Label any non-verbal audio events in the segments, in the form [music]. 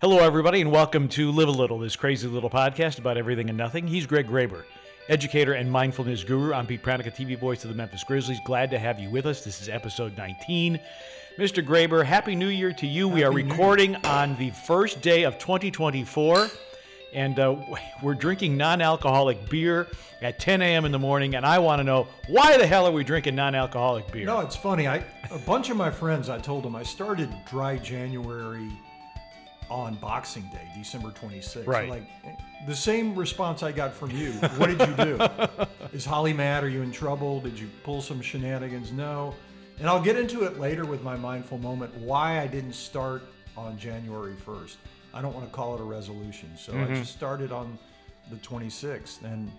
Hello, everybody, and welcome to Live a Little, this crazy little podcast about everything and nothing. He's Greg Graber, educator and mindfulness guru. I'm Pete Pranica, TV voice of the Memphis Grizzlies. Glad to have you with us. This is episode 19. Mr. Graber, Happy New Year to you. we are recording on the first day of 2024, and uh, we're drinking non alcoholic beer at 10 a.m. in the morning. And I want to know why the hell are we drinking non alcoholic beer? No, it's funny. I a bunch of my friends, I told them I started dry January on Boxing Day, December 26th. Right. Like the same response I got from you. What did you do? [laughs] Is Holly mad? Are you in trouble? Did you pull some shenanigans? No. And I'll get into it later with my mindful moment why I didn't start on January 1st. I don't want to call it a resolution. So Mm-hmm. I just started on the 26th. And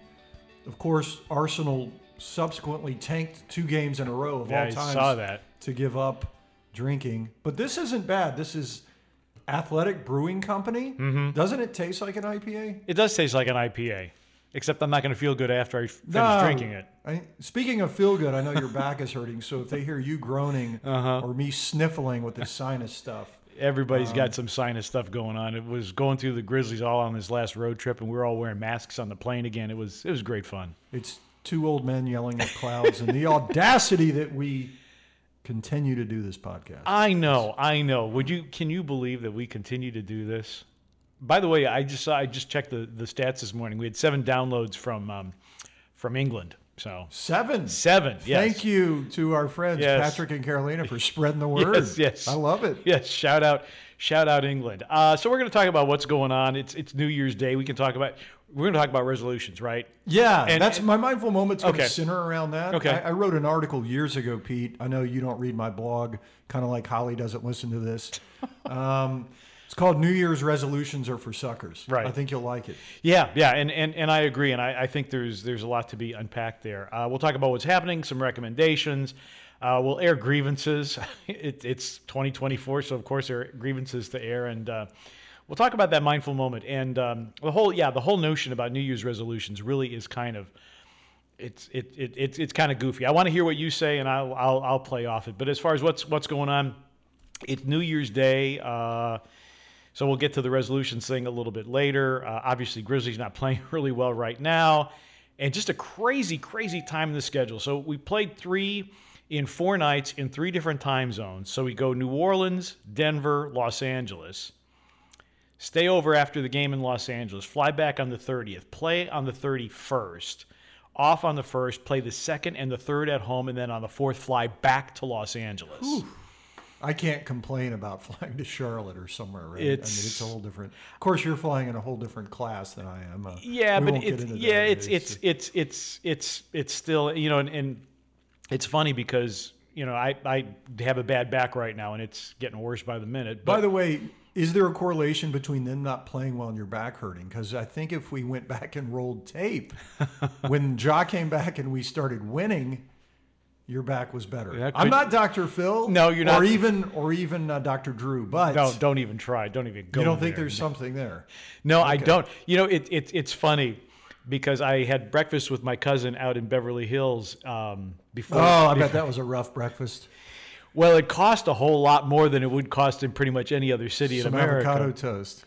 of course, Arsenal subsequently tanked two games in a row of Yeah, all I times saw that. to give up drinking. But this isn't bad. This is Athletic Brewing Company. Mm-hmm. Doesn't it taste like an IPA? It does taste like an IPA, except I'm not going to feel good after I finish No. drinking it. I, speaking of feel good, I know your back is hurting. So if they hear you groaning Uh-huh. or me sniffling with this sinus stuff, Everybody's Um, got some sinus stuff going on. It was going through the Grizzlies all on this last road trip, and we were all wearing masks on the plane again. It was it was great fun. it's two old men yelling at clouds and the [laughs] audacity that we continue to do this podcast. I know, I know. Would you? Can you believe that we continue to do this? By the way, I just I just checked the, the stats this morning. We had seven downloads from um, from England. So Seven. seven. Yes. Thank you to our friends Yes. Patrick and Carolina for [laughs] spreading the word. Yes, yes. I love it. Yes, shout out, shout out England. Uh, so we're going to talk about what's going on. It's it's New Year's Day. We can talk about we're going to talk about resolutions, right? Yeah, And- that's my mindful moment's going to Okay. center around that. Okay. I, I wrote an article years ago, Pete. I know you don't read my blog, kind of like Holly doesn't listen to this. [laughs] Um, it's called New Year's Resolutions Are for Suckers. Right. I think you'll like it. Yeah, yeah, and, and, and I agree, and I, I think there's there's a lot to be unpacked there. Uh, we'll talk about what's happening, some recommendations. Uh, we'll air grievances. [laughs] it, it's 2024, so of course there are grievances to air, and uh, we'll talk about that mindful moment and um, the whole yeah the whole notion about New Year's resolutions really is kind of it's it, it, it's it's kind of goofy. I want to hear what you say, and I'll, I'll I'll play off it. But as far as what's what's going on, it's New Year's Day. Uh, so we'll get to the resolutions thing a little bit later. Uh, obviously, Grizzlies not [laughs] playing really well right now, and just a crazy, crazy time in the schedule. So we played three in four nights in three different time zones. So we go New Orleans, Denver, Los Angeles. Stay over after the game in Los Angeles. Fly back on the 30th. Play on the 31st. Off on the first. Play the second and the third at home, and then on the fourth, fly back to Los Angeles. I can't complain about [laughs] flying to Charlotte or somewhere, right? I It's- mean, it's a whole different. Of course, you're flying in a whole different class than I am. Uh, Yeah, but it's yeah, it's it's it's it's it's it's still you know, and, and it's funny because you know I I have a bad back right now, and it's getting worse by the minute. By the way, is there a correlation between them not playing well and your back hurting? Because I think if we went back and rolled tape, [laughs] when Ja came back and we started winning, your back was better. That I'm not Dr. Phil. No, you're Or not. even or even uh, Dr. Drew. But don't don't even try. Don't even go. you don't think there. there's something there? No, I don't. You know, it, it it's funny because I had breakfast with my cousin out in Beverly Hills um, before. Oh, I bet that was a rough breakfast. Well, it cost a whole lot more than it would cost in pretty much any other city Some in America. Some avocado toast.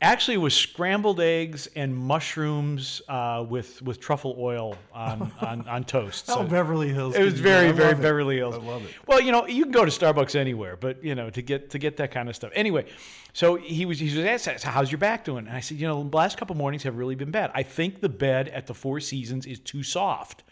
Actually, it was scrambled eggs and mushrooms uh, with with truffle oil on [laughs] on, on toast. Oh, So Beverly Hills. it was very very it. Beverly Hills. I love it. Well, you know, you can go to Starbucks anywhere, but you know, to get to get that kind of stuff. Anyway, so he was he was asked, "How's your back doing?" And I said, "You know, the last couple mornings have really been bad. I think the bed at the Four Seasons is too soft."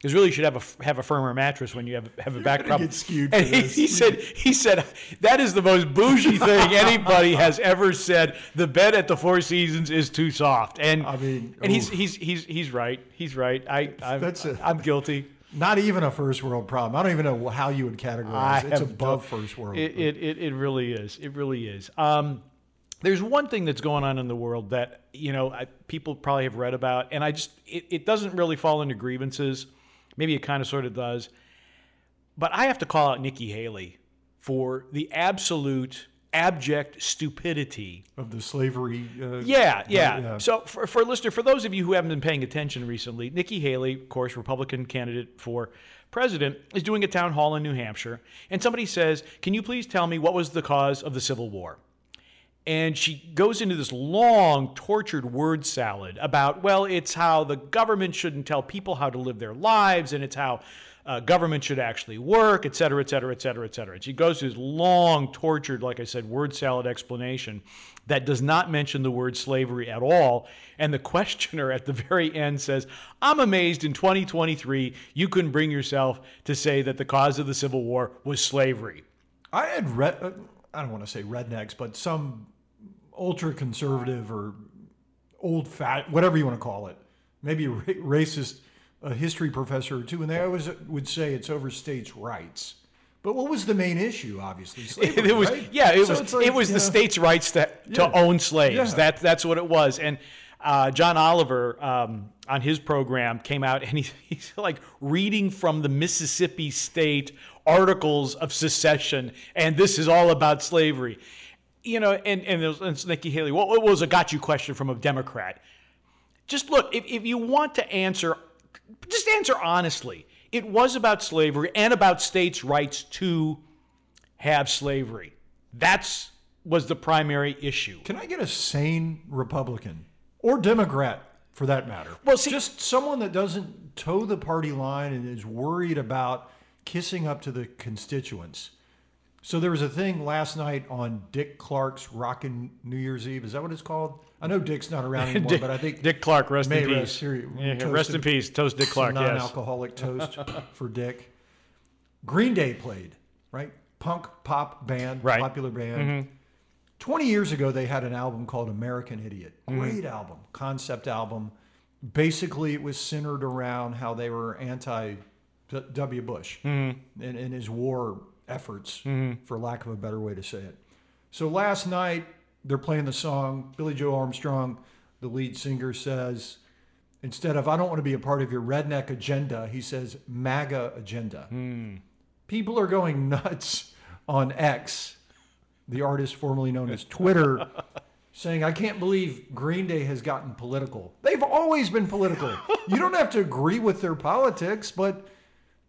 Because really, you should have a have a firmer mattress when you have have a back problem. get skewed and he, he said he said that is the most bougie thing anybody has ever said. The bed at the Four Seasons is too soft, and I mean, and he's he's he's he's right. He's right. I I'm, That's a- I'm guilty. Not even a first world problem. I don't even know how you would categorize. I. It's above no- first world. It, it, it, it really is. It really is. Um, there's one thing that's going on in the world that you know I, people probably have read about, and I just it, it doesn't really fall into grievances. Maybe it kind of sort of does, but I have to call out Nikki Haley for the absolute abject stupidity of the slavery. Uh, yeah, yeah. yeah. So for, for a listener, for those of you who haven't been paying attention recently, Nikki Haley, of course, Republican candidate for president, is doing a town hall in New Hampshire, and somebody says, "Can you please tell me what was the cause of the Civil War?" And she goes into this long, tortured word salad about, well, it's how the government shouldn't tell people how to live their lives, and it's how uh, government should actually work, et cetera, et cetera, et cetera, et cetera. And she goes through this long, tortured, like I said, word salad explanation that does not mention the word slavery at all. And the [laughs] questioner at the very end says, I'm amazed in 2023 you couldn't bring yourself to say that the cause of the Civil War was slavery. I had read, uh, I don't want to say rednecks, but some ultra conservative or old fat, whatever you want to call it, maybe a racist a history professor or two, and they always would say it's over states' rights. But what was the main issue? Obviously, [laughs] slavery, it was right? yeah, it So was like, it was the know, states' rights to to Yeah. own slaves. Yeah. That that's what it was. And uh, John Oliver um, on his program came out and he, [laughs] he's like reading from the Mississippi State articles of secession, and this is all about slavery. You know, and and there's and Nikki Haley. What, what was a got you question from a Democrat? just look if, if you want to answer just answer honestly it was about slavery and about states rights to have slavery that's was the primary issue Can I get a sane Republican or Democrat for that matter? Well, see- just someone that doesn't toe the party line and is worried about kissing up to the constituents. So there was a thing last night on Dick Clark's Rockin' New Year's Eve. Is that what it's called? I know Dick's not around [laughs] anymore, dick, but I think dick clark rest in rest peace here- Yeah, rest in peace toast dick clark yes non-alcoholic toast [laughs] for Dick. Green Day played, right? Punk pop band, Right. Mm-hmm. popular band. 20 years ago, they had an album called American Idiot. Mm-hmm. Great album, concept album. Basically, it was centered around how they were anti W. Bush Mm-hmm. and, and his war efforts, mm-hmm. for lack of a better way to say it. So last night, they're playing the song. Billie Joe Armstrong, the lead singer, says, instead of, I don't want to be a part of your redneck agenda, he says, MAGA agenda. Hmm. People are going [laughs] nuts on X, the artist formerly known as Twitter, [laughs] saying, I can't believe Green Day has gotten political. They've always been political. you don't have to agree with their politics, but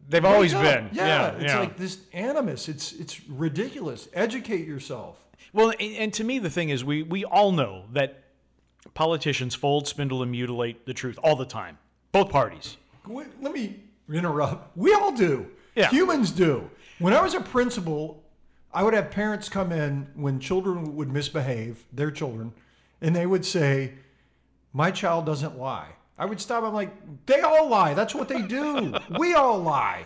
they've always up. been Yeah, yeah, it's yeah. like this animus. It's it's ridiculous. Educate yourself. Well, and, and to me, the thing is, we we all know that politicians fold, spindle, and mutilate the truth all the time. Both parties. Let me interrupt. We all do. Yeah. Humans do. When I was a principal, I would have parents come in when children would misbehave, their children, and they would say, My child doesn't lie. I would stop. I'm like, They all lie. That's what they do. [laughs] we all lie.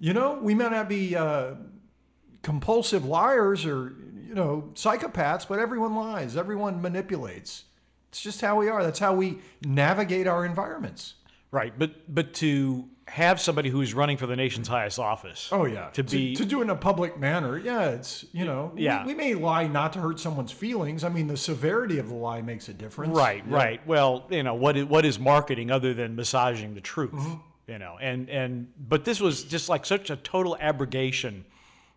You know, we may not be uh, compulsive liars or, you know, psychopaths, but everyone lies. Everyone manipulates. It's just how we are. That's how we navigate our environments. Right, but but to have somebody who's running for the nation's highest office. Oh yeah, To be- to, do it in a public manner. Yeah, it's you know. we- Yeah. we, may lie not to hurt someone's feelings. I mean, the severity of the lie makes a difference. Right, Yeah. right. Well, you know what is, what is marketing other than massaging the truth? Mm-hmm. You know, and and but this was just like such a total abrogation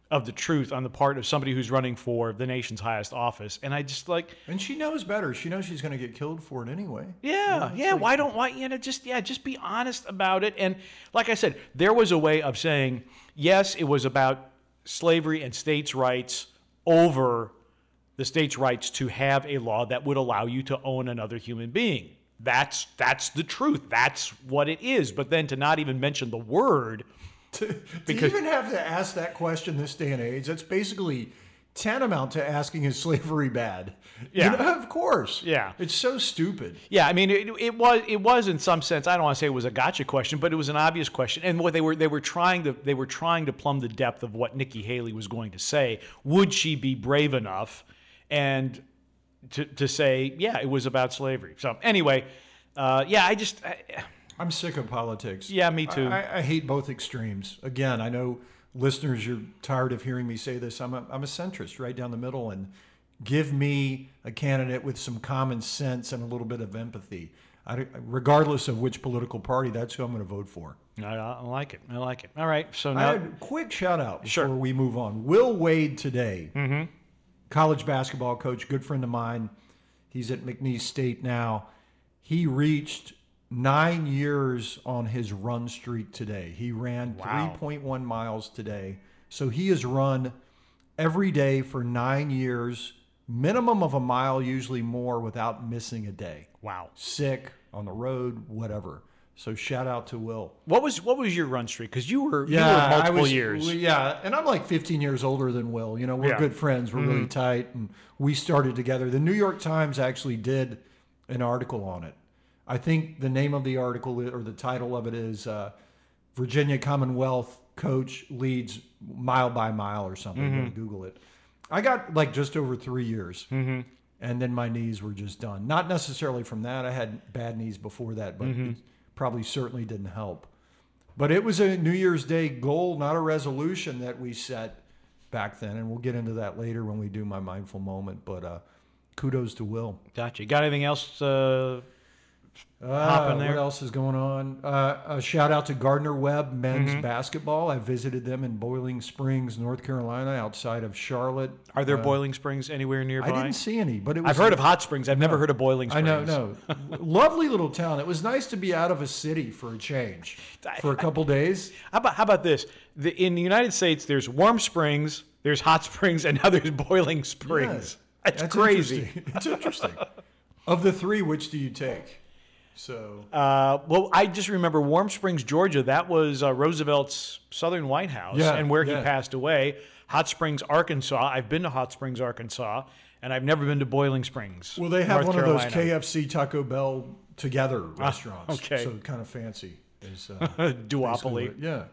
of the truth on the part of somebody who's running for the nation's highest office, and I just like, And she knows better. She knows she's going to get killed for it anyway. yeah, yeah. why don't why you know just yeah just be honest about it? And like I said, there was a way of saying yes, it was about slavery and states' rights over the states' rights to have a law that would allow you to own another human being. That's that's the truth. That's what it is. But then to not even mention the word, To, to even have to ask that question this day and age, that's basically tantamount to asking is slavery bad? You Yeah. know, of course. Yeah. It's so stupid. yeah, I mean, it, it was it was in some sense. I don't want to say it was a gotcha question, but it was an obvious question. And what they were they were trying to they were trying to plumb the depth of what Nikki Haley was going to say. Would she be brave enough and to to say, yeah, it was about slavery? So anyway, uh, yeah, I just. I, I'm sick of politics. Yeah, me too. I, I hate both extremes. Again, I know listeners, you're tired of hearing me say this. I'm a, I'm a centrist right down the middle, and give me a candidate with some common sense and a little bit of empathy. I, regardless of which political party, that's who I'm going to vote for. I, I like it. I like it. All right. So now, a quick shout out before Sure. we move on. Will Wade today, mm-hmm. college basketball coach, good friend of mine. He's at McNeese State now. He reached nine years on his run streak today. He ran Wow. 3.1 miles today. So he has run every day for nine years minimum of a mile, usually more, without missing a day. Wow. Sick, on the road, whatever. So shout out to Will. What was what was your run streak? Because you were you were multiple I was, years. Yeah, and I'm like 15 years older than Will. You know, we're Yeah. good friends. We're Mm-hmm. really tight, and we started together. The New York Times actually did an article on it. I think the name of the article or the title of it is uh, Virginia Commonwealth coach leads mile by mile or something. Mm-hmm. Google it. I got like just over three years. Mm-hmm. And then my knees were just done. Not necessarily from that. I had bad knees before that, but Mm-hmm. it probably certainly didn't help. But it was a New Year's Day goal, not a resolution that we set back then. And we'll get into that later when we do my mindful moment. But uh, kudos to Will. Gotcha. Got anything else? Uh, Uh. What else is going on? Uh, a shout out to Gardner Webb men's Mm-hmm. basketball. I visited them in Boiling Springs, North Carolina, outside of Charlotte. are there Uh, boiling springs anywhere nearby? I didn't see any, but it was I've heard of hot springs. I've never heard of boiling Springs. I know, no. [laughs] Lovely little town. It was nice to be out of a city for a change for a couple days. How about how about this? The, in the United States, there's warm springs, there's hot springs, and now there's boiling springs. Yeah, That's, crazy. interesting. It's interesting. [laughs] of the three, which do you take? So Uh, well, I just remember Warm Springs, Georgia. That was uh, Roosevelt's Southern White House, Yeah, and where yeah. he passed away. Hot Springs, Arkansas. I've been to Hot Springs, Arkansas, and I've never been to Boiling Springs. well, they have North one of those KFC Taco Bell together restaurants. Ah, okay. so kind of fancy. Is, uh, [laughs] duopoly. Yeah.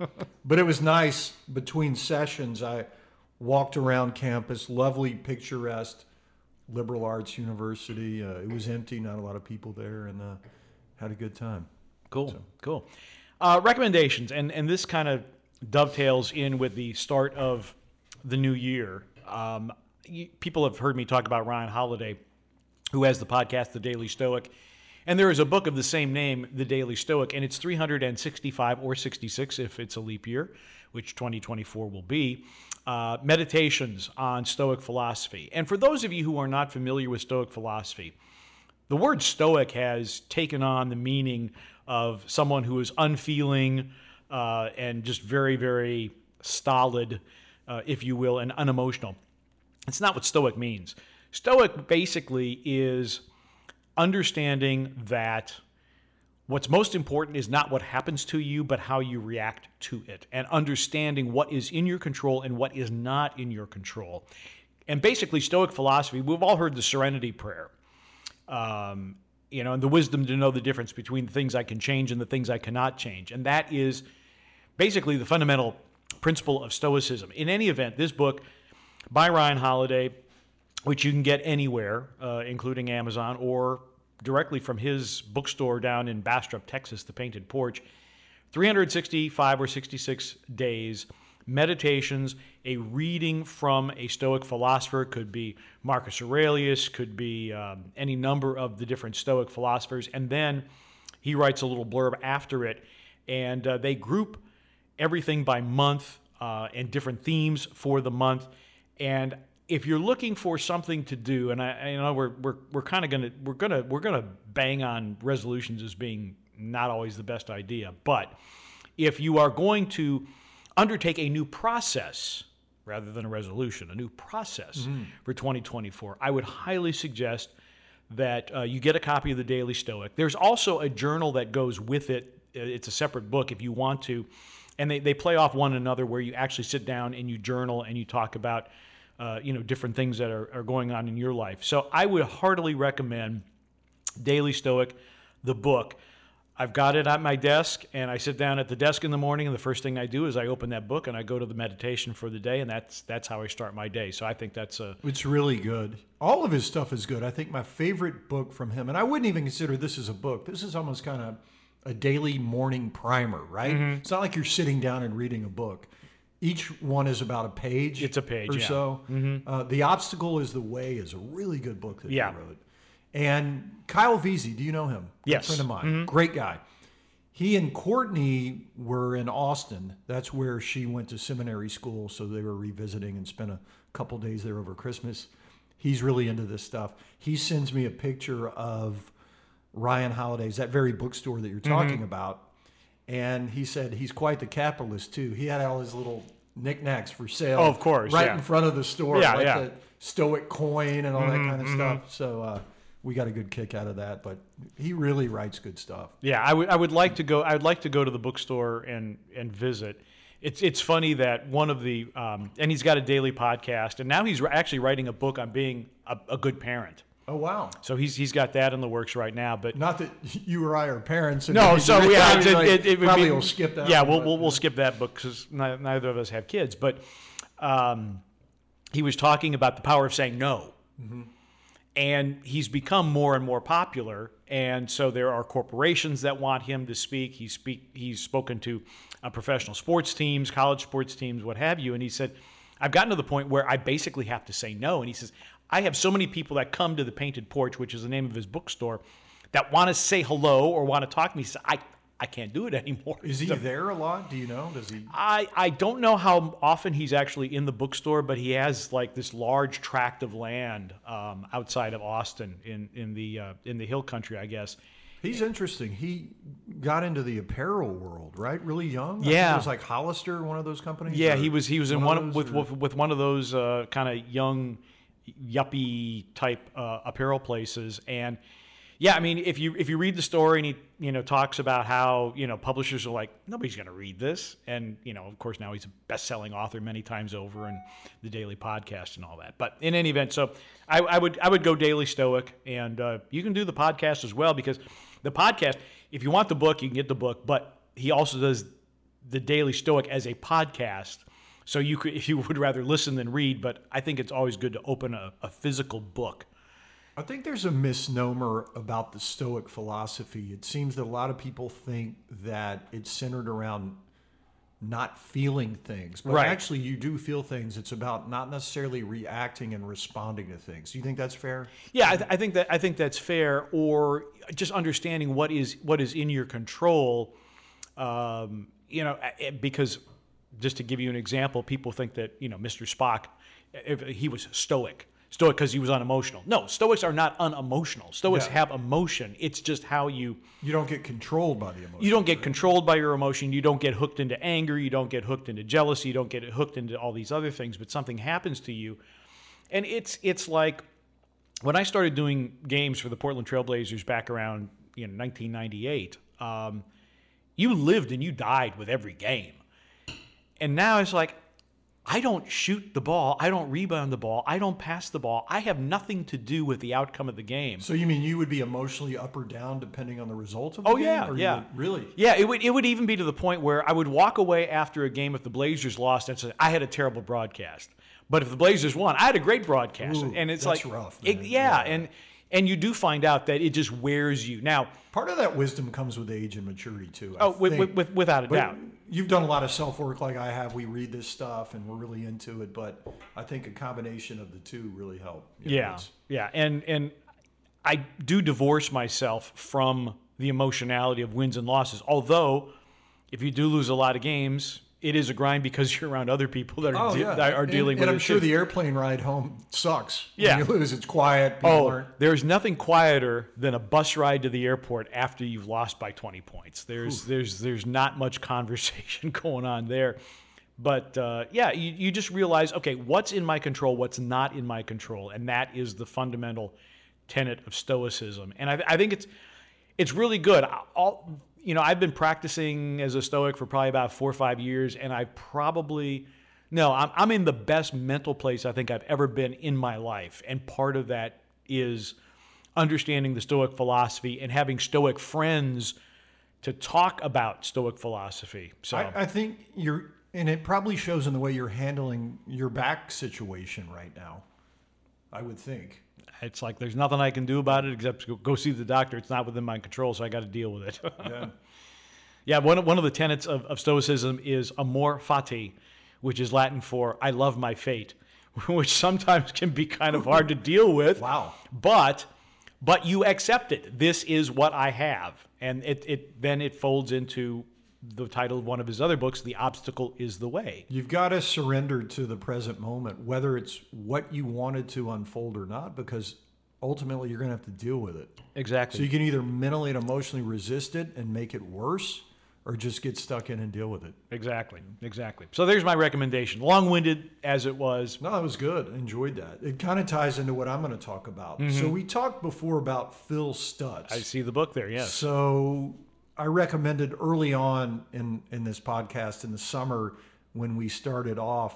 But it was nice between sessions. I walked around campus, lovely, picturesque liberal arts university. Uh, it was empty, not a lot of people there, and uh, had a good time. Cool, cool. Uh, recommendations, and and this kind of dovetails in with the start of the new year. Um, you, people have heard me talk about Ryan Holiday, who has the podcast The Daily Stoic, and there is a book of the same name, The Daily Stoic, and it's 365 or 66 if it's a leap year, which 2024 will be. Uh, meditations on Stoic philosophy. And for those of you who are not familiar with Stoic philosophy, the word stoic has taken on the meaning of someone who is unfeeling uh, and just very, very stolid, uh, if you will, and unemotional. It's not what stoic means. Stoic basically is understanding that what's most important is not what happens to you, but how you react to it, and understanding what is in your control and what is not in your control. And basically, Stoic philosophy, we've all heard the serenity prayer um, you know, and the wisdom to know the difference between the things I can change and the things I cannot change. And that is basically the fundamental principle of Stoicism. In any event, this book by Ryan Holiday, which you can get anywhere, uh, including Amazon or directly from his bookstore down in Bastrop, Texas, the Painted Porch, 365 or 66 days meditations, a reading from a Stoic philosopher. Could be Marcus Aurelius, could be um, any number of the different Stoic philosophers. And then he writes a little blurb after it. And uh, they group everything by month uh, and different themes for the month. And if you're looking for something to do, and I, I know we're we're, we're kind of gonna we're gonna we're gonna bang on resolutions as being not always the best idea, but if you are going to undertake a new process rather than a resolution, a new process for 2024, I would highly suggest that uh, you get a copy of the Daily Stoic. There's also a journal that goes with it. Uh, It's a separate book if you want to. And they, they play off one another where you actually sit down and you journal and you talk about, uh, you know, different things that are, are going on in your life. So I would heartily recommend Daily Stoic, the book. I've got it at my desk, and I sit down at the desk in the morning, and the first thing I do is I open that book and I go to the meditation for the day, and that's that's how I start my day. So I think that's a It's really good. All of his stuff is good. I think my favorite book from him, and I wouldn't even consider this as a book. This is almost kind of a daily morning primer, right? Mm-hmm. It's not like you're sitting down and reading a book. Each one is about a page. It's a page, or yeah. so. Uh, the obstacle is the way is a really good book that Yeah. he wrote. And Kyle Veazey, do you know him? Yes. a friend of mine, mm-hmm. great guy. He and Courtney were in Austin. That's where she went to seminary school, so they were revisiting and spent a couple days there over Christmas. He's really into this stuff. He sends me a picture of Ryan Holiday's that very bookstore that you're mm-hmm. talking about, and he said he's quite the capitalist too. He had all his little knickknacks for sale. Oh, of course, right yeah. in front of the store. Yeah, like yeah. the stoic coin and all that mm-hmm, kind of stuff. So uh, we got a good kick out of that. But he really writes good stuff. Yeah, I would I would like to go. I would like to go to the bookstore and and visit. It's it's funny that one of the um, and he's got a daily podcast, and now he's actually writing a book on being a, a good parent. Oh wow! So he's he's got that in the works right now. But Not that [laughs] you or I are parents. and no, so yeah, it, like, it, it would probably be, will skip that. Yeah, we'll we'll, we'll skip that book because neither of us have kids. But um, he was talking about the power of saying no, and he's become more and more popular. And so there are corporations that want him to speak. He's speak he's spoken to uh, professional sports teams, college sports teams, what have you. And he said, I've gotten to the point where I basically have to say no. And he says, I have so many people that come to the Painted Porch, which is the name of his bookstore, that want to say hello or want to talk to me. He says, I, I can't do it [laughs] anymore. Is he So- there a lot? Do you know? Does he? I, I don't know how often he's actually in the bookstore, but he has like this large tract of land um, outside of Austin in in the uh, in the hill country, I guess. He's interesting. He got into the apparel world, right? Really young. Yeah. it was like Hollister, one of those companies. Yeah, he was he was in one one of with, those, with with one of those uh, kind of young yuppie type uh, apparel places, and yeah, I mean if you if you read the story and he you know talks about how you know publishers are like nobody's going to read this, and you know of course now he's a best selling author many times over and the daily podcast and all that. But in any event, so I, I would I would go daily stoic, and uh, you can do the podcast as well because the podcast if you want the book you can get the book, but he also does the Daily Stoic as a podcast. So you could, [laughs] if you would rather listen than read, but I think it's always good to open a, a physical book. I think there's a misnomer about the Stoic philosophy. It seems that a lot of people think that it's centered around not feeling things, but Right. actually you do feel things. It's about not necessarily reacting and responding to things. Do you think that's fair? Yeah, I, th- I think that I think that's fair. Or just understanding what is what is in your control. Um, you know, because just to give you an example, people think that you know Mr. Spock, if he was stoic, stoic because he was unemotional. No, Stoics are not unemotional. Stoics Yeah. have emotion. It's just how you You don't get controlled by the emotion. you don't get controlled by your emotion. You don't get hooked into anger. You don't get hooked into jealousy. You don't get hooked into all these other things. But something happens to you, and it's it's like when I started doing games for the Portland Trailblazers back around you know 1998. Um, you lived and you died with every game, and now it's like. I don't shoot the ball. I don't rebound the ball. I don't pass the ball. I have nothing to do with the outcome of the game. So you mean you would be emotionally up or down depending on the result of the Oh game? yeah, yeah, would- really? Yeah, it would it would even be to the point where I would walk away after a game if the Blazers lost and say I had a terrible broadcast, but if the Blazers won, I had a great broadcast. Ooh, and it's like rough, it- yeah, Yeah. and and you do find out that it just wears you. Now, Part of that wisdom comes with age and maturity too. I oh, with, with, without a But doubt. You've done a lot of self work like I have. We read this stuff and we're really into it, but I think a combination of the two really help. You know, Yeah, yeah, and and I do divorce myself from the emotionality of wins and losses. Although, if you do lose a lot of games, it is a grind because you're around other people that are, Oh de- yeah, that are And- dealing and, with I'm sure the airplane ride home sucks. Yeah. when you lose. It's quiet. People Oh, aren't. there's nothing quieter than a bus ride to the airport after you've lost by 20 points. There's there's there's not much conversation [laughs] going on there. But uh, yeah, you, you just realize, okay, what's in my control, what's not in my control, and that is the fundamental tenet of Stoicism. And I, I think it's it's really good. All you know, I've been practicing as a Stoic for probably about four or five years, and I probably no, I'm I'm in the best mental place I think I've ever been in my life, and part of that is understanding the Stoic philosophy and having Stoic friends to talk about Stoic philosophy. So I, I think you're, and it probably shows in the way you're handling your back situation right now. I would think. It's like there's nothing I can do about it except go- go see the doctor. It's not within my control, so I got to deal with it. [laughs] Yeah. Yeah, one of, one of the tenets of, of Stoicism is amor fati, which is Latin for I love my fate, [laughs] which sometimes can be kind of hard to deal with. Wow. But but you accept it. This is what I have. And it, it then it folds into the title of one of his other books, The Obstacle is the Way. You've got to surrender to the present moment, whether it's what you wanted to unfold or not, because ultimately you're going to have to deal with it. Exactly. So you can either mentally and emotionally resist it and make it worse, or just get stuck in and deal with it. Exactly. Exactly. So there's my recommendation. Long-winded as it was. No, that was good. Enjoyed that. It kind of ties into what I'm going to talk about. So mm-hmm. we talked before about Phil Stutz. I see the book there. Yes. So I recommended early on in in this podcast in the summer when we started off,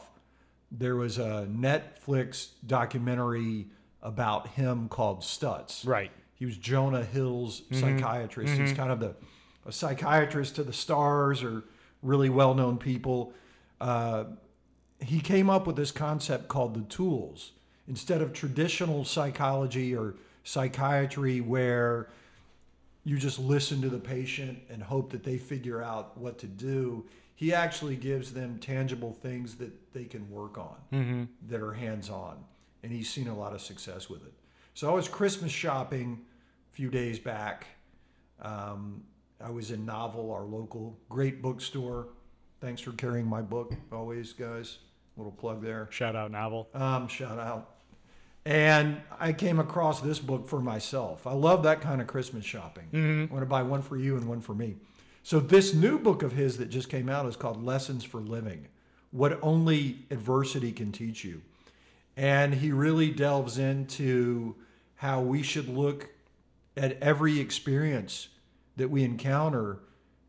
there was a Netflix documentary about him called Stutz. Right. He was Jonah Hill's psychiatrist. He's kind of the a psychiatrist to the stars or really well known people. Uh, he came up with this concept called the tools. Instead of traditional psychology or psychiatry, where you just listen to the patient and hope that they figure out what to do, he actually gives them tangible things that they can work on that are hands on. And he's seen a lot of success with it. So I was Christmas shopping a few days back. Um, I was in Novel, our local great bookstore. Thanks for carrying my book always, guys. Little plug there. Shout out novel. Um, shout out. And I came across this book for myself. I love that kind of Christmas shopping. Mm-hmm. I want to buy one for you and one for me. So this new book of his that just came out is called Lessons for Living: What Only Adversity Can Teach You. And he really delves into how we should look at every experience that we encounter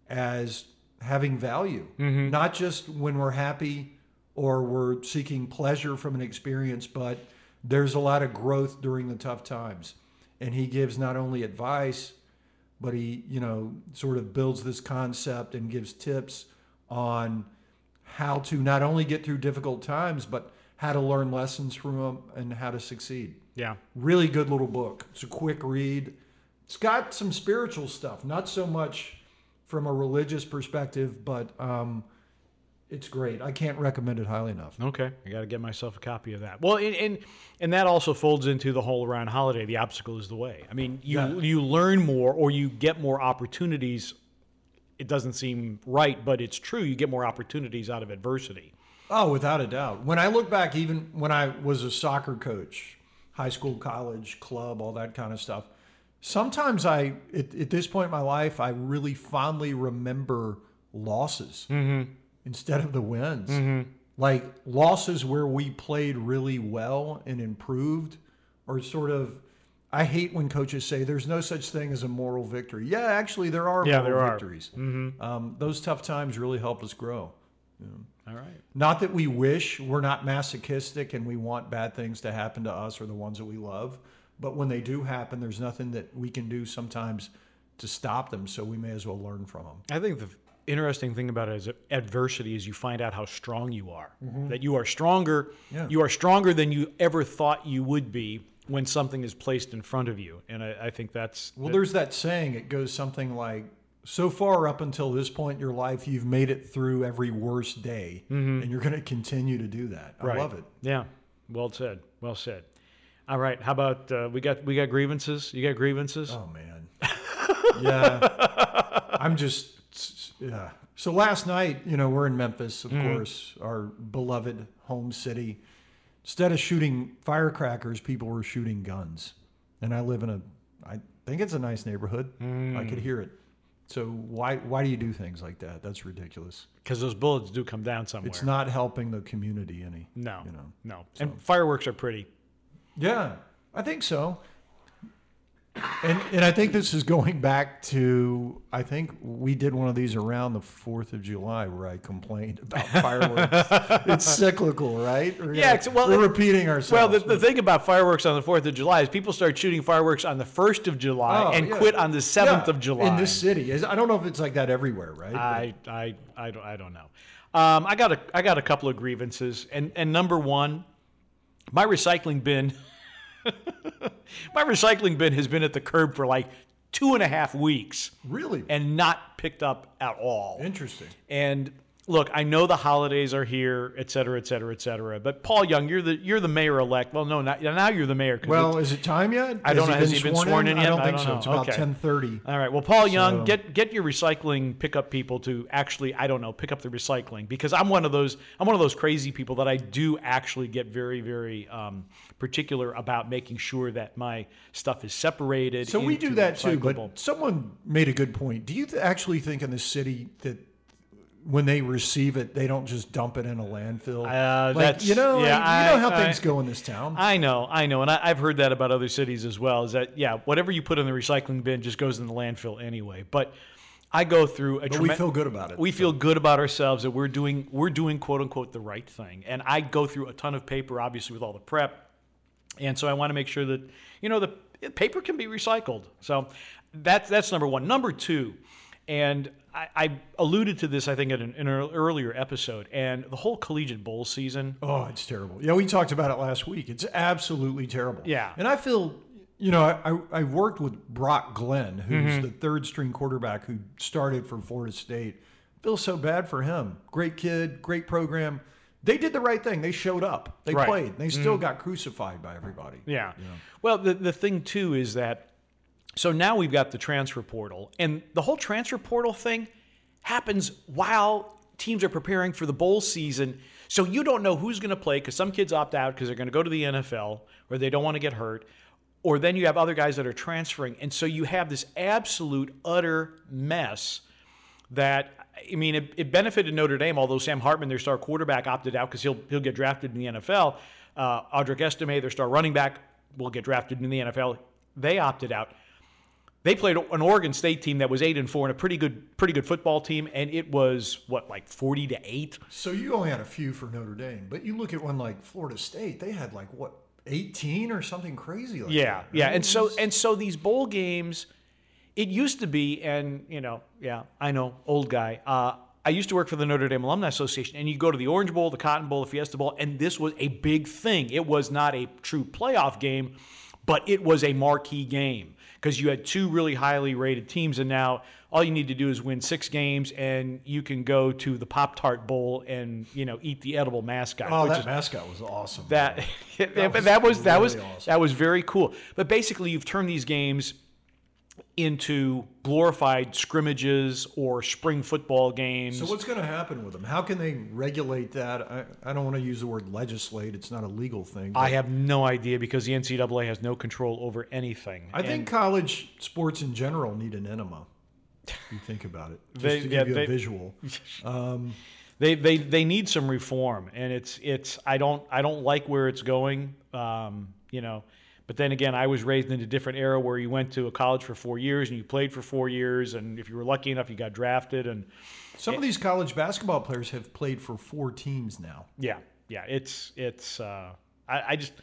as having value, mm-hmm. not just when we're happy or we're seeking pleasure from an experience, but there's a lot of growth during the tough times. And he gives not only advice, but he, you know, sort of builds this concept and gives tips on how to not only get through difficult times, but how to learn lessons from them and how to succeed. Yeah. Really good little book. It's a quick read. It's got some spiritual stuff, not so much from a religious perspective, but um, it's great. I can't recommend it highly enough. Okay, I got to get myself a copy of that. Well, and, and and that also folds into the whole Ryan Holiday. The obstacle is the way. I mean, you Yeah. you learn more or you get more opportunities. It doesn't seem right, but it's true. You get more opportunities out of adversity. Oh, without a doubt. When I look back, even when I was a soccer coach, high school, college, club, all that kind of stuff, sometimes I, at, at this point in my life, I really fondly remember losses mm-hmm. Instead of the wins. Like losses where we played really well and improved, or sort of. I hate when coaches say there's no such thing as a moral victory. Yeah, actually, there are Yeah, moral there are. victories. Um, those tough times really helped us grow. All right. Not that we wish, we're not masochistic and we want bad things to happen to us or the ones that we love. But when they do happen, there's nothing that we can do sometimes to stop them. So we may as well learn from them. I think the interesting thing about it is adversity is you find out how strong you are. That you are stronger. Yeah. You are stronger than you ever thought you would be when something is placed in front of you. And I, I think that's Well, there's that saying, it goes something like, so far up until this point in your life, you've made it through every worst day, and you're going to continue to do that. I Right. love it. Yeah. Well said. Well said. All right. How about uh, we got we got grievances? You got grievances? Oh man. [laughs] yeah. I'm just yeah. So last night, you know, we're in Memphis, of mm. course, our beloved home city. Instead of shooting firecrackers, people were shooting guns. And I live in a I think it's a nice neighborhood. I could mm. hear it. So why why do you do things like that? That's ridiculous. Because those bullets do come down somewhere. It's not helping the community any. no, you know, no. And fireworks are pretty. Yeah, I think so. And and I think this is going back to I think we did one of these around the Fourth of July where I complained about [laughs] fireworks. it's cyclical, right? We're Yeah, gonna- well, we're repeating ourselves. Well, the, the thing about fireworks on the Fourth of July is people start shooting fireworks on the first of July Oh, and yeah. quit on the seventh Yeah, of July. in this city. I don't know if it's like that everywhere, right? I, I, I don't, I don't know. Um, I got a, I got a couple of grievances, and and number one, my recycling bin, [laughs] [laughs] my recycling bin has been at the curb for like two and a half weeks really and not picked up at all. interesting. And look, I know the holidays are here, et cetera, et cetera, et cetera. But Paul Young, you're the you're the mayor elect. Well, no, not, now you're the mayor. Well, is it time yet? I don't know. Has he been sworn in I yet? don't I think don't so. know. It's about Okay. ten thirty. all right. Well, Paul Young, So- get get your recycling pickup people to actually, I don't know, pick up the recycling because I'm one of those I'm one of those crazy people that I do actually get very very um, particular about making sure that my stuff is separated. So we do that too. But someone made a good point. Do you th- actually think in the city that when they receive it, they don't just dump it in a landfill? Uh, like, you know, yeah, like, you know I- how things I- go in this town. I know, I know, and I, I've heard that about other cities as well. Is that yeah, whatever you put in the recycling bin just goes in the landfill anyway. But I go through a. but we feel good about it. we feel good about ourselves that we're doing we're doing quote unquote the right thing. And I go through a ton of paper, obviously with all the prep, and so I want to make sure that you know the paper can be recycled. So that's that's number one. Number two, and I, I alluded to this I think in an, in an earlier episode, and the whole collegiate bowl season. Oh, it's terrible. Yeah, we talked about it last week. It's absolutely terrible. Yeah. And I feel, you know, I, I, worked with Brock Glenn, who's Mm-hmm. the third string quarterback who started for Florida State. Feel so bad for him. Great kid, great program. They did the right thing. They showed up. They Right. Mm-hmm. played. They still got crucified by everybody. Yeah. Well, the, the thing too is that so now we've got the transfer portal, and the whole transfer portal thing happens while teams are preparing for the bowl season. So you don't know who's going to play because some kids opt out because they're going to go to the NFL or they don't want to get hurt. Or then you have other guys that are transferring. And so you have this absolute, utter mess that I mean, it, it benefited Notre Dame, although Sam Hartman, their star quarterback, opted out because he'll he'll get drafted in the NFL. Uh, Audric Estime, their star running back, will get drafted in the NFL. They opted out. They played an Oregon State team that was eight and four and a pretty good pretty good football team, and it was what like forty to eight. So you only had a few for Notre Dame, but you look at one like Florida State, they had like what, 18 or something crazy like Yeah, that. yeah, and so and so these bowl games, it used to be, and you know, yeah, I know, old guy. Uh, I used to work for the Notre Dame Alumni Association, and you go to the Orange Bowl, the Cotton Bowl, the Fiesta Bowl, and this was a big thing. It was not a true playoff game, but it was a marquee game because you had two really highly rated teams, and now all you need to do is win six games, and you can go to the Pop Tart Bowl and you know eat the edible mascot. Oh, which that is- mascot was awesome. that [laughs] that, was that was that was awesome. that was very cool. But basically, you've turned these games into glorified scrimmages or spring football games. So what's going to happen with them? How can they regulate that? I, I don't want to use the word legislate. It's not a legal thing. I have no idea because the NCAA has no control over anything. I think college sports in general need an enema. You think about it, just They- to yeah, give you they- a visual. they they they need some reform, and it's it's I don't I don't like where it's going. Um, you know. But then again, I was raised in a different era where you went to a college for four years and you played for four years, and if you were lucky enough, you got drafted. And Some of these college basketball players have played for four teams now. Yeah, yeah, it's it's. Uh, I, I just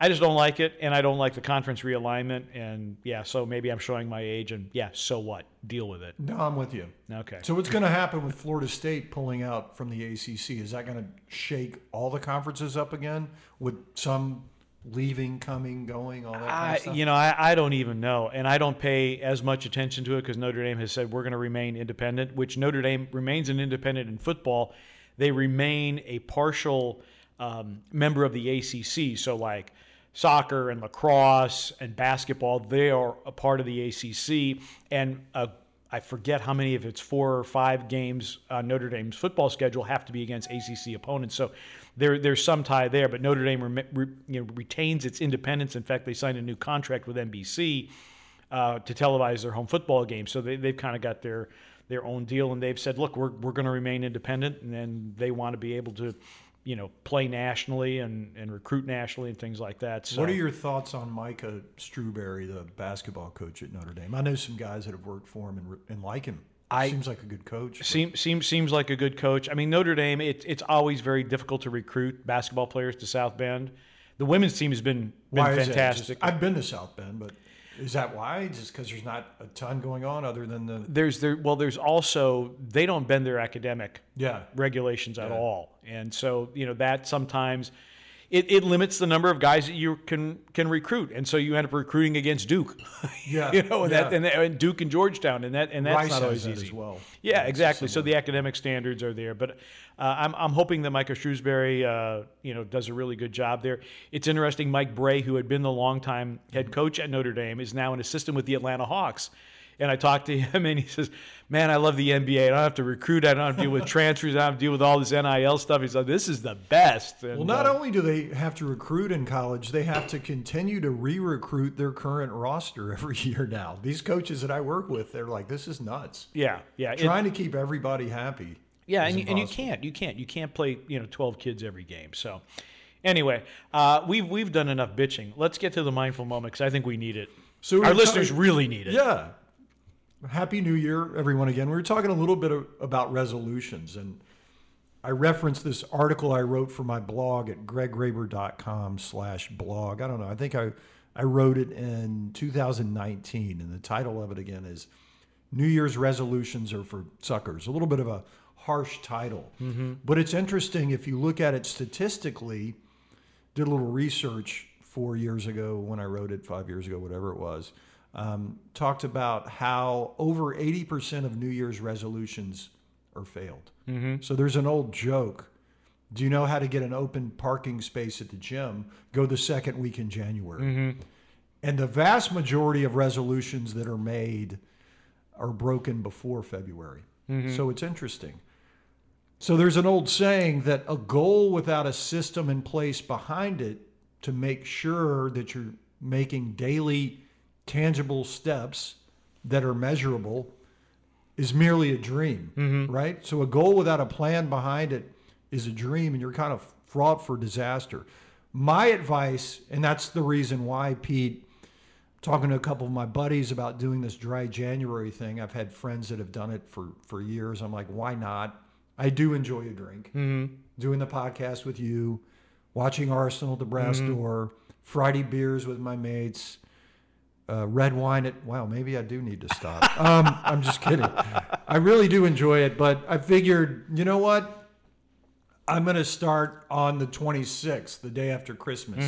I just don't like it, and I don't like the conference realignment, and yeah, so maybe I'm showing my age, and yeah, so what? Deal with it. No, I'm with you. Okay. So what's going to happen with Florida State pulling out from the ACC? Is that going to shake all the conferences up again with some leaving, coming, going, all that kind I, of stuff? you know, I, I don't even know, and I don't pay as much attention to it because Notre Dame has said we're going to remain independent, which Notre Dame remains an independent in football. They remain a partial um, member of the ACC, so like soccer and lacrosse and basketball, they are a part of the ACC, and uh, I forget how many, of it's four or five games on Notre Dame's football schedule, have to be against ACC opponents. So there, there's some tie there, but Notre Dame rem- re, you know, retains its independence. In fact, they signed a new contract with NBC uh, to televise their home football games. So they, they've kind of got their their own deal, and they've said, look, we're, we're going to remain independent, and then they want to be able to, you know, play nationally and, and recruit nationally and things like that. So What are your thoughts on Micah Shrewsberry, the basketball coach at Notre Dame? I know some guys that have worked for him and, and like him. I- Seems like a good coach. Seems seems seems like a good coach. I mean, Notre Dame. It, it's always very difficult to recruit basketball players to South Bend. The women's team has been been Why is that? fantastic. Just- I've been to South Bend, but is that why? Just because there's not a ton going on other than the there's there well, there's also they don't bend their academic yeah. regulations at all, and so you know that sometimes it, it limits the number of guys that you can can recruit, and so you end up recruiting against Duke. [laughs] Yeah, you know, and, yeah. that, and, and Duke and Georgetown, and that and that's Rice not always that easy as well. Yeah, Yeah, exactly. So the academic standards are there, but uh, I'm I'm hoping that Micah Shrewsberry, uh, you know, does a really good job there. It's interesting. Mike Brey, who had been the longtime head coach at Notre Dame, is now an assistant with the Atlanta Hawks. And I talked to [laughs] him, and he says, "Man, I love the NBA. I don't have to recruit. I don't have to deal with [laughs] transfers. I don't have to deal with all this NIL stuff." He's like, "This is the best." And, Well, not uh, only do they have to recruit in college, they have to continue to re-recruit their current roster [laughs] every year now. These coaches that I work with, they're like, "This is nuts." yeah, yeah, it- Trying to keep everybody happy. Yeah, and you, and you can't, you can't, you can't play, you know, twelve kids every game. So, anyway, uh, we've we've done enough bitching. Let's get to the mindful moment because I think we need it. So Our listeners really need it. Yeah. Happy New Year, everyone. Again, we were talking a little bit of, about resolutions, and I referenced this article I wrote for my blog at greggraber.com slash blog. I don't know. I think I, I wrote it in 2019, and the title of it again is New Year's Resolutions Are for Suckers. A little bit of a harsh title, mm-hmm. but it's interesting if you look at it statistically. Did a little research four years ago when I wrote it, five years ago, whatever it was. Um, talked about how over 80% of New Year's resolutions are failed. Mm-hmm. So there's an old joke. Do you know how to get an open parking space at the gym? Go the second week in January. Mm-hmm. And the vast majority of resolutions that are made are broken before February. Mm-hmm. So it's interesting. So there's an old saying that a goal without a system in place behind it to make sure that you're making daily tangible steps that are measurable is merely a dream, right? So a goal without a plan behind it is a dream and you're kind of fraught for disaster. My advice, and that's the reason why Pete talking to a couple of my buddies about doing this dry January thing. I've had friends that have done it for for years. I'm like, why not? I do enjoy a drink. Mm-hmm. Doing the podcast with you, watching Arsenal at the Brass Door, Friday beers with my mates, uh, red wine at. Wow, maybe I do need to stop. um, [laughs] I'm just kidding. I really do enjoy it, but I figured, you know what? I'm going to start on the 26th, the day after Christmas.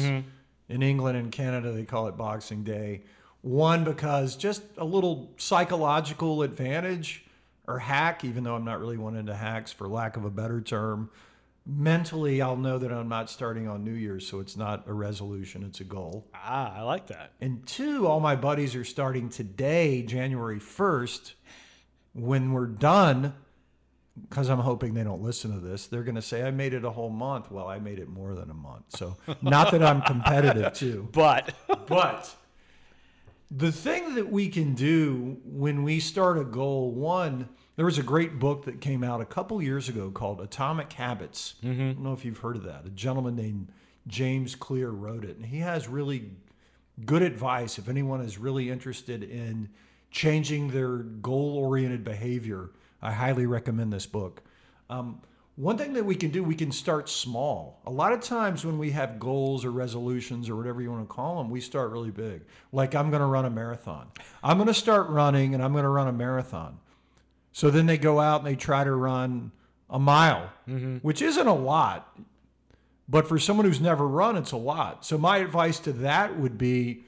In England and Canada, they call it Boxing Day. One, because just a little psychological advantage or hack, even though I'm not really one into hacks for lack of a better term. Mentally, I'll know that I'm not starting on New Year's, so it's not a resolution, it's a goal. Ah, I like that. And two, all my buddies are starting today, January 1st. When we're done, because I'm hoping they don't listen to this, they're going to say, I made it a whole month. Well, I made it more than a month. So, not that I'm competitive [laughs] too. But But the thing that we can do when we start a goal, one, there was a great book that came out a couple years ago called Atomic Habits. I don't know if you've heard of that. A gentleman named James Clear wrote it, and he has really good advice if anyone is really interested in changing their goal oriented behavior. I highly recommend this book. Um, one thing that we can do, we can start small. A lot of times when we have goals or resolutions or whatever you want to call them, we start really big. Like, I'm going to run a marathon. I'm going to start running and I'm going to run a marathon. So then they go out and they try to run a mile, mm-hmm. which isn't a lot. But for someone who's never run, it's a lot. So my advice to that would be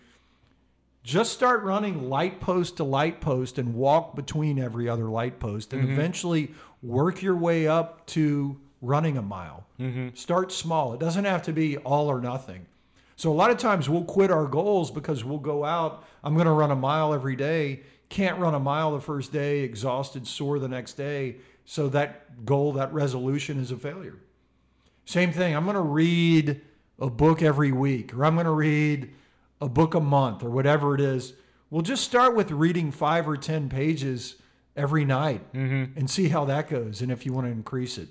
just start running light post to light post and walk between every other light post and mm-hmm. eventually work your way up to running a mile. Mm-hmm. Start small. It doesn't have to be all or nothing. So a lot of times we'll quit our goals because we'll go out, I'm going to run a mile every day, can't run a mile the first day, exhausted, sore the next day. So that goal, that resolution is a failure. Same thing. I'm going to read a book every week, or I'm going to read a book a month, or whatever it is. We'll just start with reading five or 10 pages every night mm-hmm. and see how that goes, and if you want to increase it.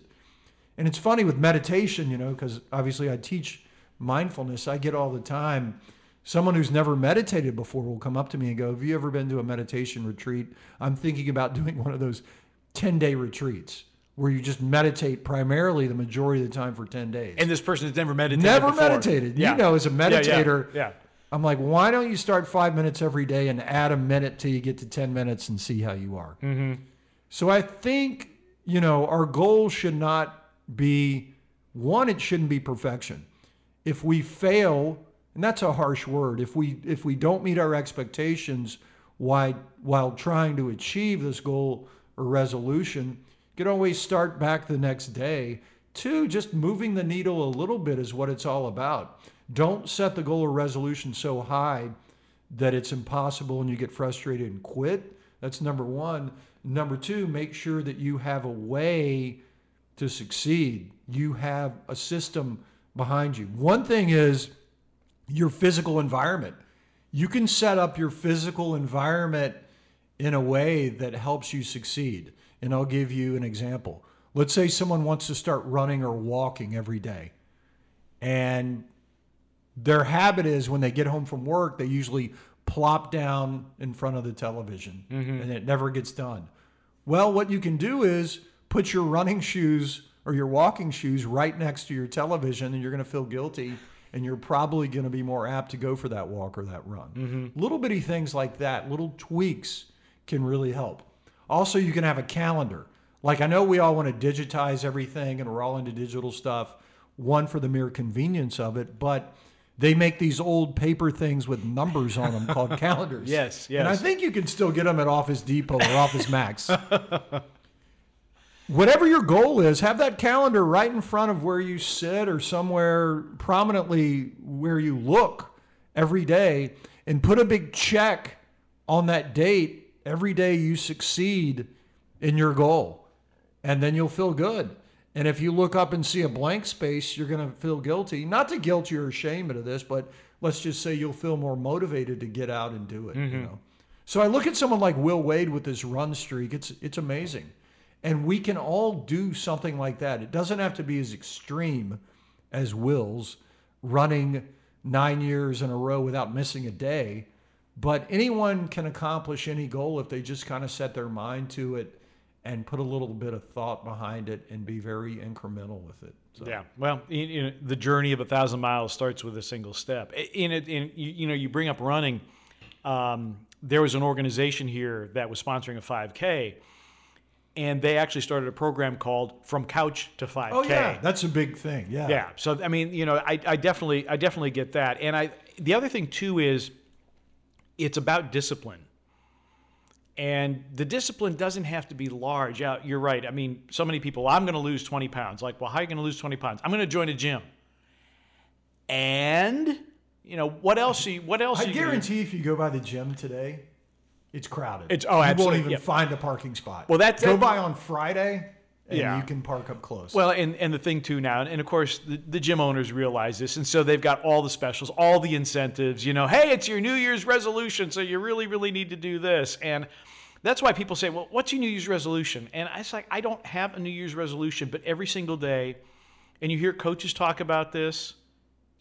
And it's funny with meditation, you know, because obviously I teach mindfulness. I get all the time someone who's never meditated before will come up to me and go, Have you ever been to a meditation retreat? I'm thinking about [laughs] doing one of those 10 day retreats where you just meditate primarily the majority of the time for 10 days. and this person has never meditated. Never before. meditated. Yeah. You know, as a Yeah, yeah, meditator, yeah. I'm like, why don't you start five minutes every day and add a minute till you get to 10 minutes and see how you are? Mm-hmm. So I think, you know, our goal should not be one, it shouldn't be perfection. if we fail, and that's a harsh word, if we if we don't meet our expectations while while trying to achieve this goal or resolution, you can always start back the next day. Two, just moving the needle a little bit is what it's all about. Don't set the goal or resolution so high that it's impossible and you get frustrated and quit. That's number one. Number two, make sure that you have a way to succeed. You have a system behind you. One thing is your physical environment. You can set up your physical environment in a way that helps you succeed. And I'll give you an example. Let's say someone wants to start running or walking every day. And their habit is when they get home from work, they usually plop down in front of the television Mm-hmm. and it never gets done. Well, what you can do is put your running shoes or your walking shoes right next to your television and you're going to feel guilty and you're probably going to be more apt to go for that walk or that run. Mm-hmm. Little bitty things like that, little tweaks can really help. Also, you can have a calendar. Like I know we all want to digitize everything and we're all into digital stuff, one for the mere convenience of it, but they make these old paper things with numbers on them called [laughs] calendars. Yes, yes. And I think you can still get them at Office Depot or Office Max. [laughs] Whatever your goal is, have that calendar right in front of where you sit or somewhere prominently where you look every day and put a big check on that date every day you succeed in your goal. And then you'll feel good. And if you look up and see a blank space, you're going to feel guilty. Not to guilt you or shame into this, but let's just say you'll feel more motivated to get out and do it. You mm-hmm. know. So I look at someone like Will Wade with this run streak. It's it's amazing, and we can all do something like that. It doesn't have to be as extreme as Will's running nine years in a row without missing a day, but anyone can accomplish any goal if they just kind of set their mind to it and put a little bit of thought behind it and be very incremental with it. So. Yeah. Well, you know, the journey of a thousand miles starts with a single step. In it, in you, you know, you bring up running. Um, there was an organization here that was sponsoring a 5K, and they actually started a program called From Couch to 5K. Oh yeah, that's a big thing. Yeah. Yeah. So I mean, you know, I, I definitely I definitely get that. And I the other thing too is it's about discipline. And the discipline doesn't have to be large. Yeah, you're right. I mean, so many people, I'm going to lose 20 pounds. Like, well, how are you going to lose 20 pounds? I'm going to join a gym. And, you know, what else? You, what else? I you gonna- guarantee if you go by the gym today, it's crowded. It's- oh, you absolutely, won't even yeah. find a parking spot. Well, that- go that- by on Friday, and Yeah. you can park up close. Well, and, and the thing too now, and of course the, the gym owners realize this, and so they've got all the specials, all the incentives. You know, hey, it's your New Year's resolution, so you really, really need to do this, and that's why people say, well, what's your New Year's resolution? And I like, I don't have a New Year's resolution, but every single day, and you hear coaches talk about this,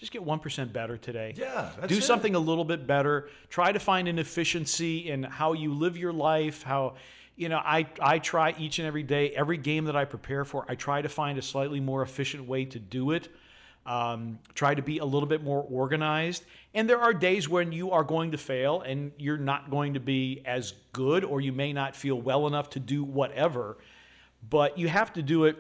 just get one percent better today. Yeah, that's do it. something a little bit better. Try to find an efficiency in how you live your life. How, you know, I I try each and every day, every game that I prepare for, I try to find a slightly more efficient way to do it. Um, try to be a little bit more organized. And there are days when you are going to fail and you're not going to be as good, or you may not feel well enough to do whatever. But you have to do it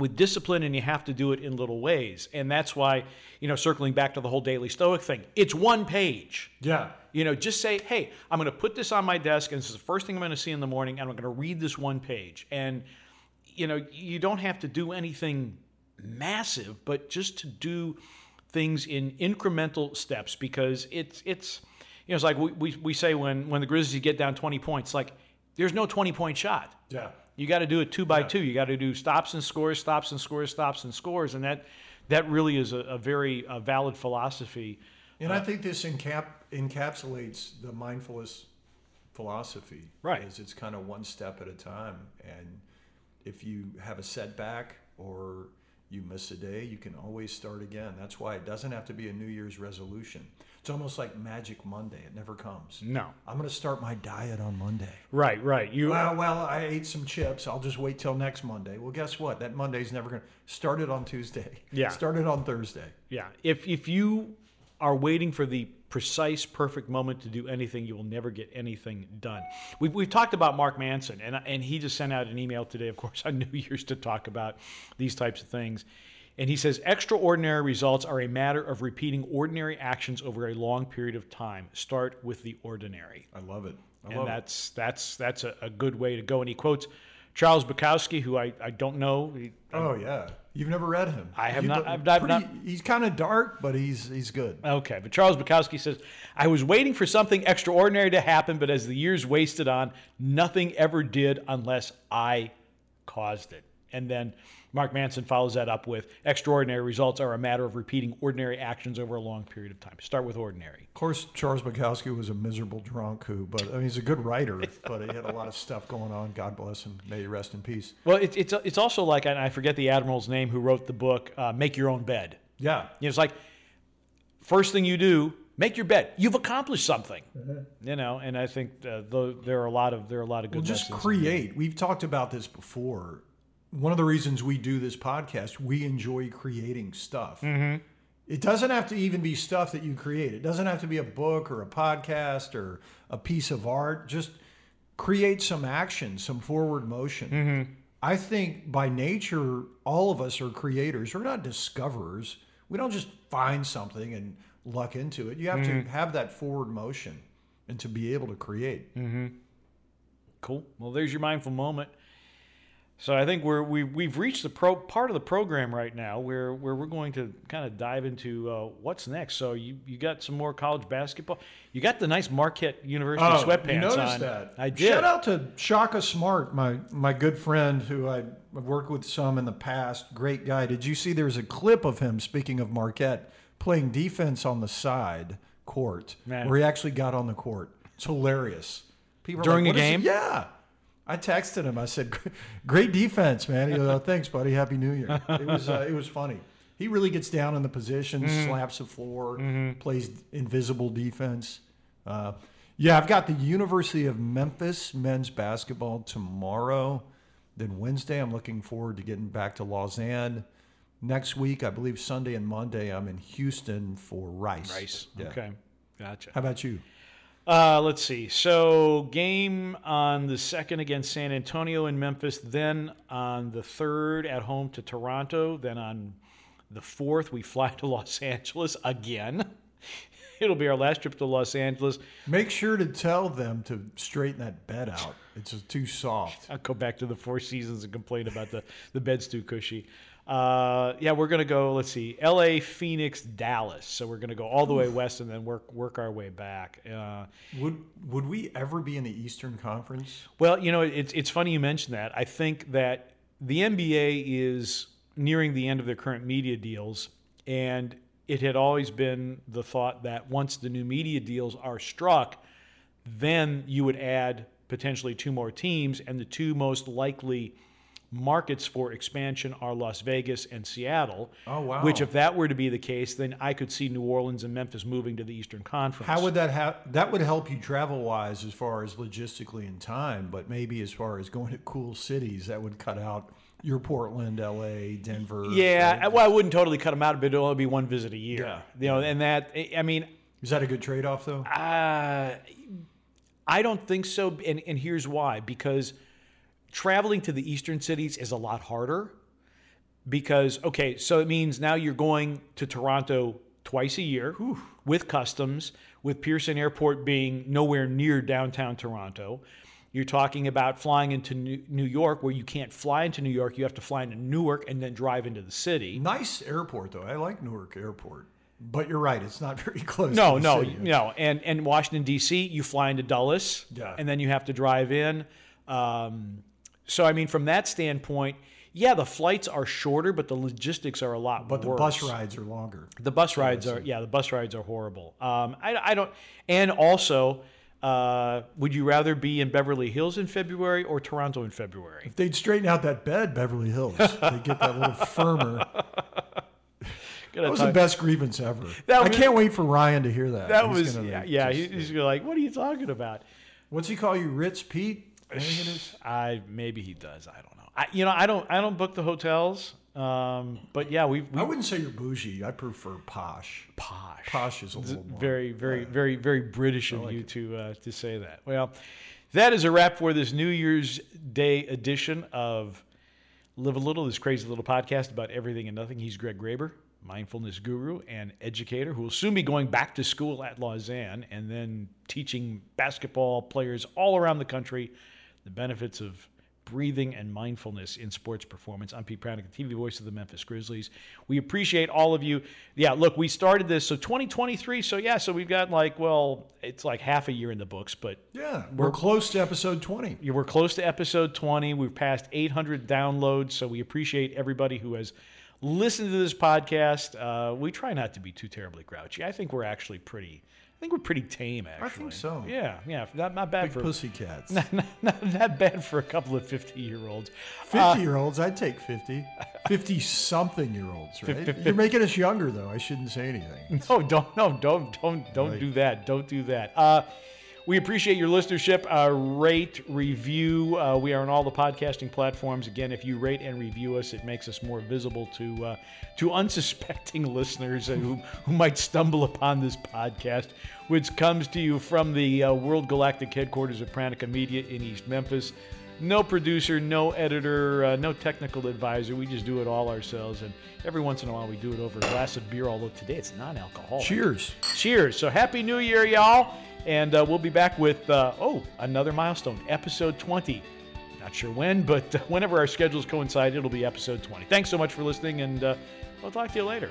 with discipline and you have to do it in little ways. And that's why, you know, circling back to the whole daily stoic thing, it's one page. yeah, You know, just say, hey, I'm going to put this on my desk, and this is the first thing I'm going to see in the morning, and I'm going to read this one page. And, you know, you don't have to do anything massive, but just to do things in incremental steps because it's, it's, you know, it's like we, we, we say when, when the Grizzlies get down 20 points, like there's no 20 point shot. yeah. You got to do it two by two. You got to do stops and scores, stops and scores, stops and scores, and that that really is a, a very uh, valid philosophy. And I think this encap encapsulates the mindfulness philosophy. Right. Is it's kind of one step at a time, and if you have a setback or you miss a day, you can always start again. That's why it doesn't have to be a New Year's resolution. It's almost like Magic Monday. It never comes. No, I'm going to start my diet on Monday. right, right. You Well, well, I ate some chips. I'll just wait till next Monday. Well, guess what? That Monday's never going to start it on Tuesday. Yeah. [laughs] Start it on Thursday. Yeah. If if you are waiting for the precise perfect moment to do anything, you will never get anything done. We've, we've talked about Mark Manson, and and he just sent out an email today, of course, [laughs] on New Year's to talk about these types of things. And he says extraordinary results are a matter of repeating ordinary actions over a long period of time. Start with the ordinary. I love it. I and love it. that's that's that's a, a good way to go. And he quotes Charles Bukowski, who I, I don't know. He- Oh yeah, you've never read him. I have You not- don't- I've pretty- not- He's kind of dark, but he's he's good. Okay, but Charles Bukowski says, I was waiting for something extraordinary to happen, but as the years wasted on, nothing ever did unless I caused it. And then Mark Manson follows that up with extraordinary results are a matter of repeating ordinary actions over a long period of time. Start with ordinary. Of course, Charles Bukowski was a miserable drunk who, but I mean, he's a good writer. [laughs] but he had a lot of stuff going on. God bless him. May he rest in peace. Well, it, it's it's also like, and I forget the admiral's name who wrote the book, uh, Make Your Own Bed. Yeah, You know, it's like first thing you do, make your bed. You've accomplished something. You know, and I think uh, though there are a lot of there are a lot of good. Well, just create. We've talked about this before. One of the reasons we do this podcast, we enjoy creating stuff. Mm-hmm. It doesn't have to even be stuff that you create. It doesn't have to be a book or a podcast or a piece of art. Just create some action, some forward motion. Mm-hmm. I think by nature, all of us are creators. We're not discoverers. We don't just find something and luck into it. You have to mm-hmm. have that forward motion and to be able to create. Cool. Well, there's your mindful moment. So I think we're we we've reached the pro part of the program right now where where we're going to kind of dive into uh, what's next. So you you got some more college basketball. You got the nice Marquette University sweatpants Oh, you noticed on. that? I did. Shout out to Shaka Smart, my my good friend who I- I've worked with some in the past. Great guy. Did you see? There's a clip of him speaking of Marquette playing defense on the side court, Man. where he actually got on the court. It's hilarious. People During like, a "What is it?" game? Yeah. I texted him. I said, "Great defense, man." He goes, oh, "Thanks, buddy. Happy New Year." It was uh, it was funny. He really gets down in the position, Mm-hmm. slaps the floor, plays invisible defense. Uh, yeah, I've got the University of Memphis men's basketball tomorrow. Then Wednesday, I'm looking forward to getting back to Lausanne. Next week, I believe Sunday and Monday, I'm in Houston for Rice. Rice. Yeah. Okay. Gotcha. How about you? Uh, let's see. So game on the second against San Antonio in Memphis. Then on the third at home to Toronto. Then on the fourth we fly [laughs] to Los Angeles again. [laughs] It'll be our last trip to Los Angeles. Make sure to tell them to straighten that bed out. It's too soft. I'll go back to the Four Seasons and complain about the the bed's too cushy. Uh, yeah, we're gonna go. Let's see, L.A., Phoenix, Dallas. So we're gonna go all the way west and then work work our way back. Uh, Would would we ever be in the Eastern Conference? Well, you know, it's it's funny you mention that. I think that the NBA is nearing the end of their current media deals, and it had always been the thought that once the new media deals are struck, then you would add potentially two more teams, and the two most likely markets for expansion are Las Vegas and Seattle. Oh, wow. Which, if that were to be the case, then I could see New Orleans and Memphis moving to the Eastern Conference. How would that have? That would help you travel wise as far as logistically and time, but maybe as far as going to cool cities, that would cut out your Portland, L.A., Denver. Yeah, right? well, I wouldn't totally cut them out, but it'll only be one visit a year. Yeah. You know, and that I mean, Is that a good trade off though? uh, I don't think so, and and here's why: because traveling to the eastern cities is a lot harder. Because okay, so it means now you're going to Toronto twice a year with customs, with Pearson Airport being nowhere near downtown Toronto. You're talking about flying into New New York, where you can't fly into New York. You have to fly into Newark and then drive into the city. Nice airport though. I like Newark Airport, but you're right. It's not [laughs] very close. No, to the no, city. no. And and Washington D.C. you fly into Dulles, Yeah. and then you have to drive in. Um, so I mean, from that standpoint, yeah, the flights are shorter, but the logistics are a lot more. But the bus rides are longer. The bus rides are yeah, the bus rides are horrible. Um, I, I don't, and also, uh, would you rather be in Beverly Hills in February or Toronto in February? If they'd straighten out that bed, Beverly Hills, [laughs] they'd get that little firmer. That was the best grievance ever. That I was- can't wait for Ryan to hear that. that He's was gonna, yeah, yeah. just- He's gonna like, what are you talking about? What's he call you, Ritz Pete? I think it is. I maybe he does. I don't know. I, you know, I don't. I don't book the hotels. Um, but yeah, we've, I wouldn't say you're bougie. I prefer posh. posh. Posh is a little more. Very, very, very, very British of you to uh, to say that. Well, that is a wrap for this New Year's Day edition of Live a Little, this crazy little podcast about everything and nothing. He's Greg Graber, mindfulness guru and educator who will soon be going back to school at Lausanne and then teaching basketball players all around the country the benefits of breathing and mindfulness in sports performance. I'm Pete Pranica, TV voice of the Memphis Grizzlies. We appreciate all of you. Yeah, look, we started this so 2023. So yeah, so we've got like well, it's like half a year in the books, but Yeah, we're close to episode 20. yeah, we're close to episode 20. We've passed 800 downloads, so we appreciate everybody who has listened to this podcast. Uh, we try not to be too terribly grouchy. I think we're actually pretty. I think we're pretty tame, actually. I think so. Yeah, yeah, not, not bad Big for pussycats. [laughs] not, not that bad for a couple of 50 year olds. 50 year olds, I'd take 50. 50 something year olds, [laughs] right? You're making us younger, though. I shouldn't say anything. [laughs] No, don't, no, don't, don't, don't do that. Don't do that. Uh, we appreciate your listenership. Uh, rate, review. Uh, we are on all the podcasting platforms. Again, if you rate and review us, it makes us more visible to uh, to unsuspecting [laughs] listeners who, who might stumble upon this podcast, which comes to you from the uh, World Galactic headquarters of Pranica Media in East Memphis. No producer, no editor, uh, no technical advisor. We just do it all ourselves. And every once in a while, we do it over a glass of beer, although today it's non alcoholic. Cheers. Cheers. So happy New Year, y'all. And uh, we'll be back with, uh, oh, another milestone, episode 20. Not sure when, but [laughs] whenever our schedules coincide, it'll be episode 20. Thanks so much for listening, and uh, we'll talk to you later.